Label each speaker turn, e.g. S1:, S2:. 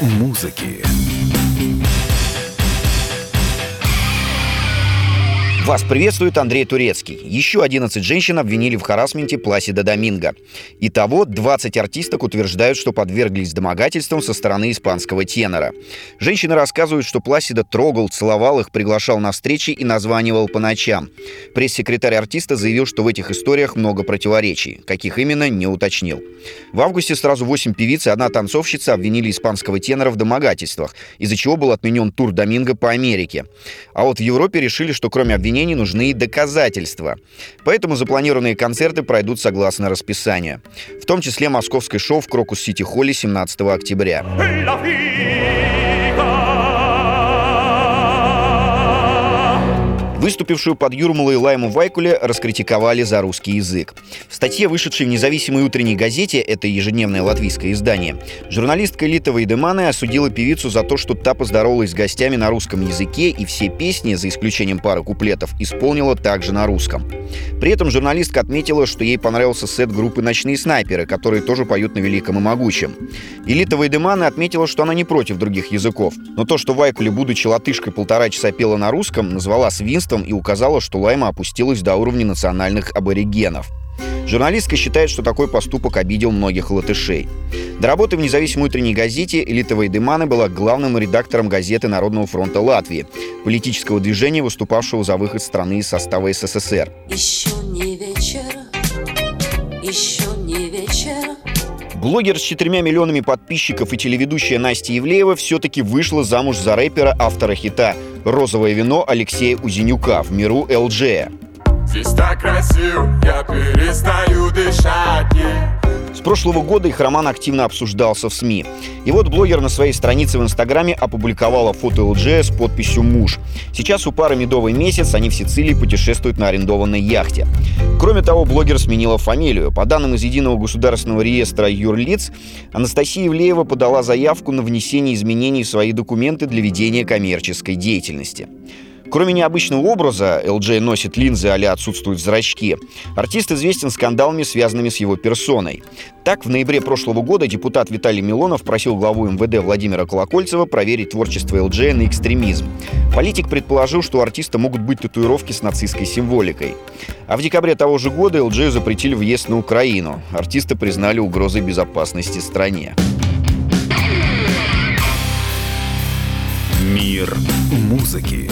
S1: музыки. Вас приветствует Андрей Турецкий. Еще 11 женщин обвинили в харасменте Пласида Доминго. Итого 20 артисток утверждают, что подверглись домогательствам со стороны испанского тенора. Женщины рассказывают, что Пласида трогал, целовал их, приглашал на встречи и названивал по ночам. Пресс-секретарь артиста заявил, что в этих историях много противоречий. Каких именно, не уточнил. В августе сразу 8 певиц и одна танцовщица обвинили испанского тенора в домогательствах, из-за чего был отменен тур Доминго по Америке. А вот в Европе решили, что кроме обвинений обвинений нужны доказательства. Поэтому запланированные концерты пройдут согласно расписанию. В том числе московское шоу в Крокус-Сити-Холле 17 октября. Выступившую под Юрмалой Лайму Вайкуле раскритиковали за русский язык. В статье, вышедшей в независимой утренней газете, это ежедневное латвийское издание, журналистка Лита Вайдеманы осудила певицу за то, что та поздоровалась с гостями на русском языке и все песни, за исключением пары куплетов, исполнила также на русском. При этом журналистка отметила, что ей понравился сет группы «Ночные снайперы», которые тоже поют на великом и могучем. Элита Вайдеманы отметила, что она не против других языков, но то, что Вайкуле, будучи латышкой, полтора часа пела на русском, назвала свинством журналистам и указала, что Лайма опустилась до уровня национальных аборигенов. Журналистка считает, что такой поступок обидел многих латышей. До работы в независимой утренней газете Элита Вайдемана была главным редактором газеты Народного фронта Латвии, политического движения, выступавшего за выход страны из состава СССР. Еще не вечер, еще не вечер. Блогер с четырьмя миллионами подписчиков и телеведущая Настя Евлеева все-таки вышла замуж за рэпера, автора хита «Розовое вино» Алексея Узенюка в миру ЛДЖ. Здесь так красиво, я перестаю дышать. С прошлого года их роман активно обсуждался в СМИ. И вот блогер на своей странице в Инстаграме опубликовала фото ЛДЖ с подписью «Муж». Сейчас у пары медовый месяц, они в Сицилии путешествуют на арендованной яхте. Кроме того, блогер сменила фамилию. По данным из Единого государственного реестра юрлиц, Анастасия Ивлеева подала заявку на внесение изменений в свои документы для ведения коммерческой деятельности. Кроме необычного образа, ЛД носит линзы, а отсутствуют зрачки, артист известен скандалами, связанными с его персоной. Так, в ноябре прошлого года депутат Виталий Милонов просил главу МВД Владимира Колокольцева проверить творчество ЛД на экстремизм. Политик предположил, что у артиста могут быть татуировки с нацистской символикой. А в декабре того же года ЛД запретили въезд на Украину. Артиста признали угрозой безопасности стране.
S2: Мир музыки.